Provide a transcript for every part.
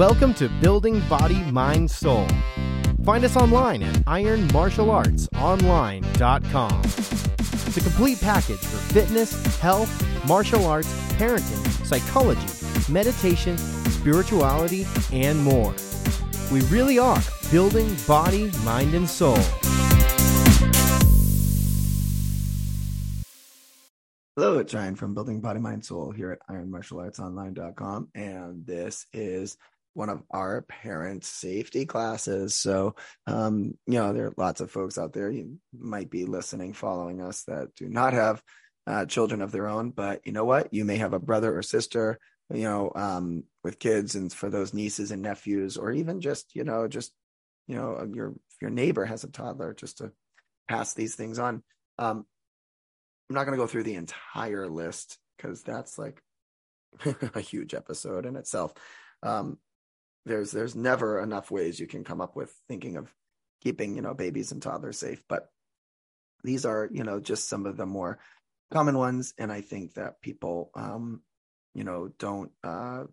Welcome to Building Body, Mind, Soul. Find us online at ironmartialartsonline.com. The complete package for fitness, health, martial arts, parenting, psychology, meditation, spirituality, and more. We really are building body, mind, and soul. Hello, it's Ryan from Building Body, Mind, Soul here at ironmartialartsonline.com. And this is one of our parent safety classes. So, um, you know, there are lots of folks out there you might be listening, following us that do not have uh, children of their own. But you know what? You may have a brother or sister, you know, um, with kids, and for those nieces and nephews, or even just, you know, just, you know, your your neighbor has a toddler, just to pass these things on. Um, I'm not going to go through the entire list because that's like a huge episode in itself. Um, there's there's never enough ways you can come up with thinking of keeping you know babies and toddlers safe but these are you know just some of the more common ones and i think that people um you know don't uh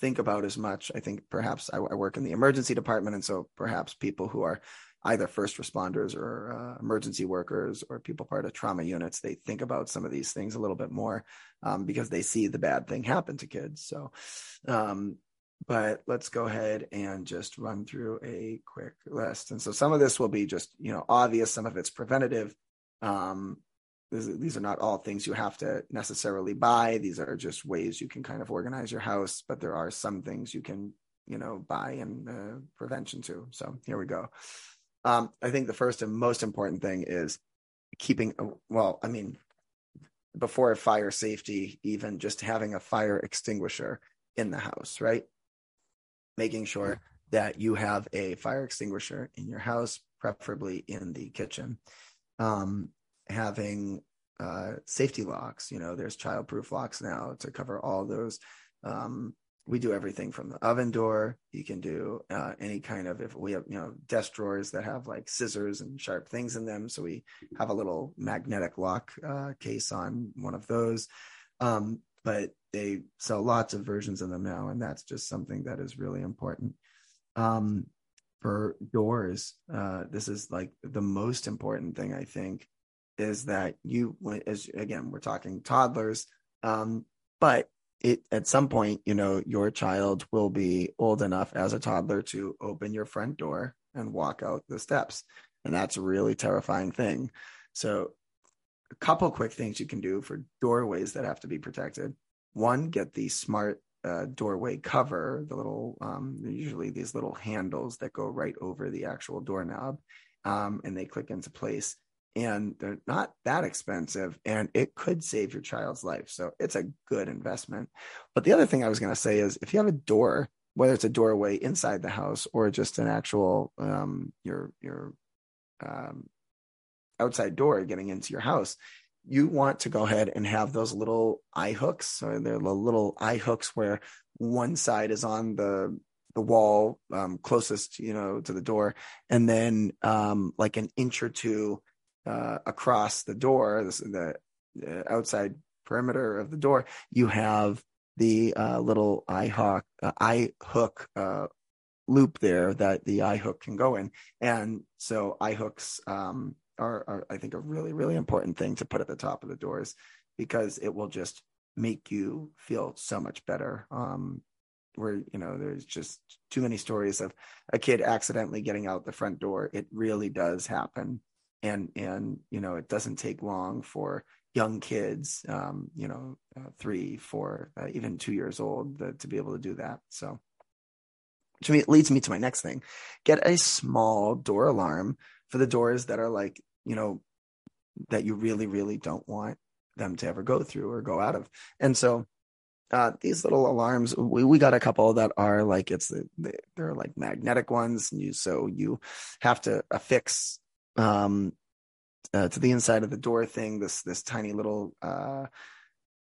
think about as much. I think perhaps I, I work in the emergency department and so perhaps people who are either first responders or uh, emergency workers or people part of trauma units they think about some of these things a little bit more um, because they see the bad thing happen to kids. So um, but let's go ahead and just run through a quick list. And so some of this will be just, you know, obvious, some of it's preventative. Um, this, these are not all things you have to necessarily buy. These are just ways you can kind of organize your house, but there are some things you can, you know, buy and uh, prevention too. So here we go. Um, I think the first and most important thing is keeping, well, I mean, before fire safety, even just having a fire extinguisher in the house, right? Making sure that you have a fire extinguisher in your house, preferably in the kitchen. Um, having uh, safety locks, you know, there's childproof locks now to cover all those. Um, we do everything from the oven door. You can do uh, any kind of if we have you know desk drawers that have like scissors and sharp things in them. So we have a little magnetic lock uh, case on one of those. Um, but they sell lots of versions of them now, and that's just something that is really important. Um, for doors, uh, this is like the most important thing I think is that you, as again, we're talking toddlers, um, but it at some point, you know, your child will be old enough as a toddler to open your front door and walk out the steps, and that's a really terrifying thing. So a couple quick things you can do for doorways that have to be protected. One, get the smart uh, doorway cover, the little, um, usually these little handles that go right over the actual doorknob, um, and they click into place. And they're not that expensive, and it could save your child's life. So it's a good investment. But the other thing I was going to say is if you have a door, whether it's a doorway inside the house or just an actual um, your your um, outside door getting into your house, you want to go ahead and have those little eye hooks. So they're the little eye hooks where one side is on the the wall um, closest, you know, to the door, and then um, like an inch or two uh, across the door, this, the, the outside perimeter of the door, you have the uh, little eye hook, uh, eye hook uh, loop there that the eye hook can go in, and so eye hooks um, are, are I think a really really important thing to put at the top of the doors because it will just make you feel so much better. Um, where you know there's just too many stories of a kid accidentally getting out the front door. It really does happen, and and you know it doesn't take long for young kids, um, you know, uh, three, four, uh, even two years old, the, to be able to do that. So, which leads me to my next thing: get a small door alarm for the doors that are like, you know, that you really, really don't want them to ever go through or go out of. And so uh, these little alarms, we, we got a couple that are like, it's, the, they're like magnetic ones. And you, so you have to affix, um, uh, to the inside of the door thing, this, this tiny little, uh,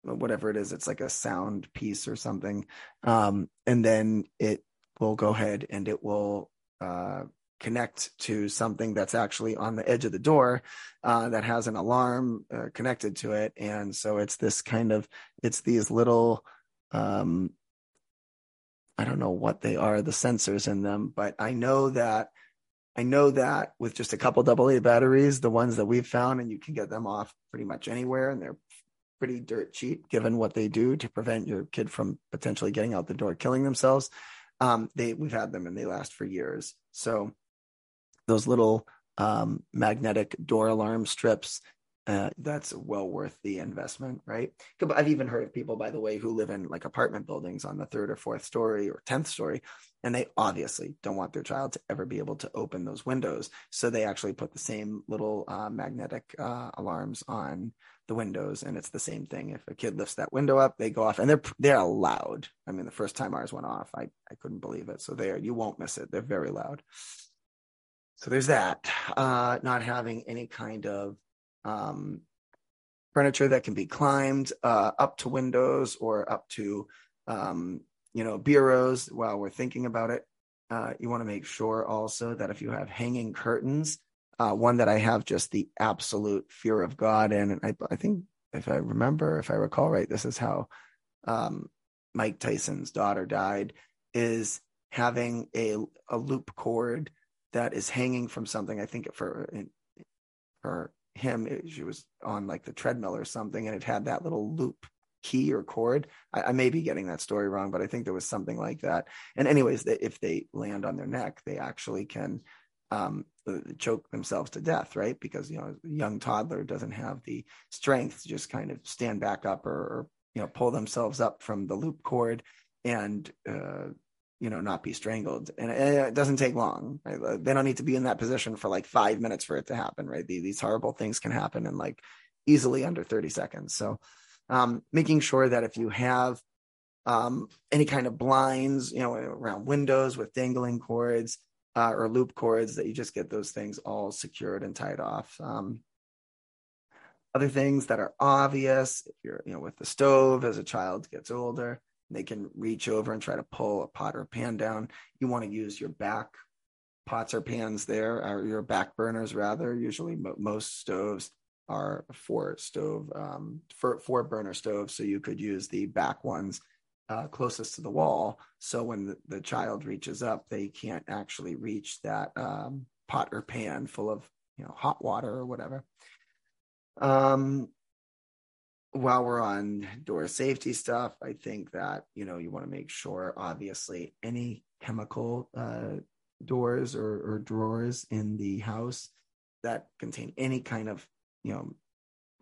whatever it is, it's like a sound piece or something. Um, and then it will go ahead and it will, uh, connect to something that's actually on the edge of the door uh, that has an alarm uh, connected to it and so it's this kind of it's these little um, I don't know what they are, the sensors in them, but I know that I know that with just a couple AA batteries, the ones that we've found, and you can get them off pretty much anywhere, and they're pretty dirt cheap given what they do to prevent your kid from potentially getting out the door, killing themselves. Um, they we've had them and they last for years. So those little um, magnetic door alarm strips uh, that's well worth the investment, right? I've even heard of people, by the way, who live in like apartment buildings on the third or fourth story or 10th story, and they obviously don't want their child to ever be able to open those windows. So they actually put the same little uh, magnetic uh, alarms on the windows, and it's the same thing. If a kid lifts that window up, they go off, and they're they're loud. I mean, the first time ours went off, I I couldn't believe it. So there, you won't miss it. They're very loud. So there's that. Uh, not having any kind of um, furniture that can be climbed uh, up to windows or up to um, you know bureaus while we're thinking about it uh, you want to make sure also that if you have hanging curtains uh, one that i have just the absolute fear of god in and I, I think if i remember if i recall right this is how um, mike tyson's daughter died is having a, a loop cord that is hanging from something. I think for for him it, she was on like the treadmill or something and it had that little loop key or cord. I, I, may be getting that story wrong but i think there was something like that. And anyways they, if they land on their neck they actually can um, uh, choke themselves to death right? Because you know a young toddler doesn't have the strength to just kind of stand back up or, or you know pull themselves up from the loop cord and uh, you know not be strangled. And it doesn't take long. Right? They don't need to be in that position for like five minutes for it to happen right? These horrible things can happen in like easily under 30 seconds. So um, making sure that if you have um, any kind of blinds you know around windows with dangling cords uh, or loop cords that you just get those things all secured and tied off. Um, other things that are obvious if you're you know with the stove as a child gets older they can reach over and try to pull a pot or pan down. You want to use your back pots or pans there, or your back burners rather. Usually, most stoves are four stove, um, four, four burner stoves, so you could use the back ones uh, closest to the wall. So when the, the, child reaches up, they can't actually reach that um, pot or pan full of you know hot water or whatever. Um, while we're on door safety stuff, I think that you know you want to make sure, obviously, any chemical uh, doors or, or drawers in the house that contain any kind of you know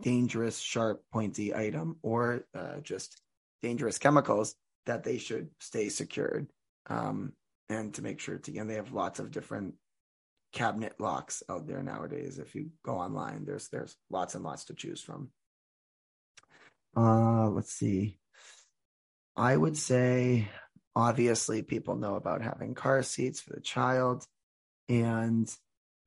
dangerous, sharp, pointy item or uh, just dangerous chemicals that they should stay secured. Um, and to make sure to again, they have lots of different cabinet locks out there nowadays. If you go online, there's there's lots and lots to choose from. Uh, let's see. I would say, obviously, people know about having car seats for the child. And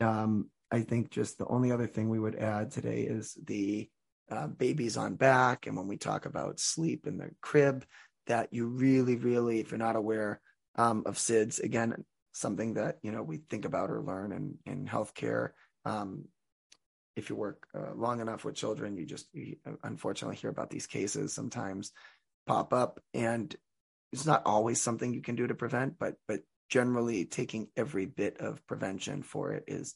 um, I think just the only other thing we would add today is the uh, babies on back. And when we talk about sleep in the crib, that you really, really, if you're not aware um, of SIDS, again, something that you know we think about or learn in in healthcare. Um, if you work uh, long enough with children, you just you unfortunately hear about these cases sometimes pop up, and it's not always something you can do to prevent, but but generally taking every bit of prevention for it is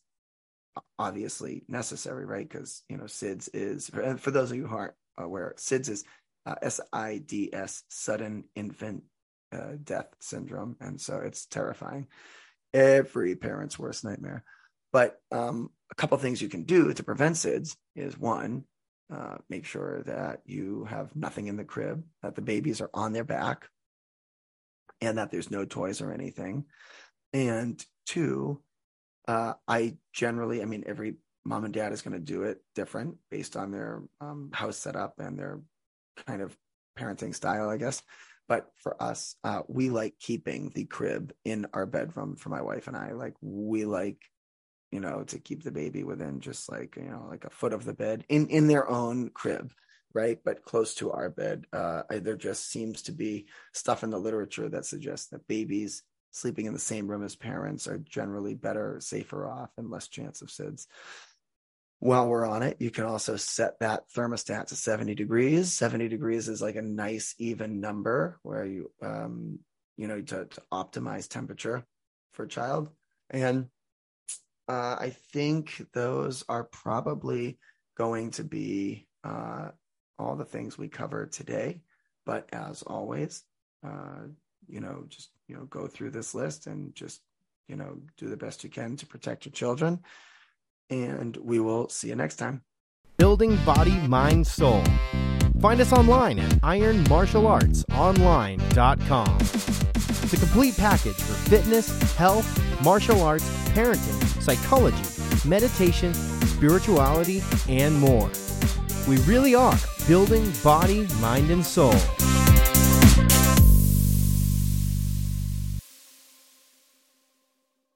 obviously necessary, right? Because you know SIDS is for, for, those of you who aren't aware, SIDS is uh, S-I-D-S, sudden infant uh, death syndrome, and so it's terrifying. Every parent's worst nightmare. But um, a couple things you can do to prevent SIDS is one, uh, make sure that you have nothing in the crib, that the babies are on their back, and that there's no toys or anything. And two, uh, I generally, I mean, every mom and dad is going to do it different based on their um, house setup and their kind of parenting style, I guess. But for us, uh, we like keeping the crib in our bedroom for my wife and I. Like, we like you know, to keep the baby within just like, you know, like a foot of the bed in, in their own crib, right? But close to our bed. Uh, there just seems to be stuff in the literature that suggests that babies sleeping in the same room as parents are generally better, safer off, and less chance of SIDS. While we're on it, you can also set that thermostat to 70 degrees. 70 degrees is like a nice even number where you um, you know, to, to optimize temperature for a child. And uh, I think those are probably going to be uh, all the things we cover today. But as always, uh, you know, just you know, go through this list and just you know, do the best you can to protect your children. And we will see you next time. Building Body, Mind, Soul. Find us online at ironmartialartsonline.com. The complete package for fitness, health, martial arts, parenting, psychology, meditation, spirituality, and more. We really are building body, mind, and soul.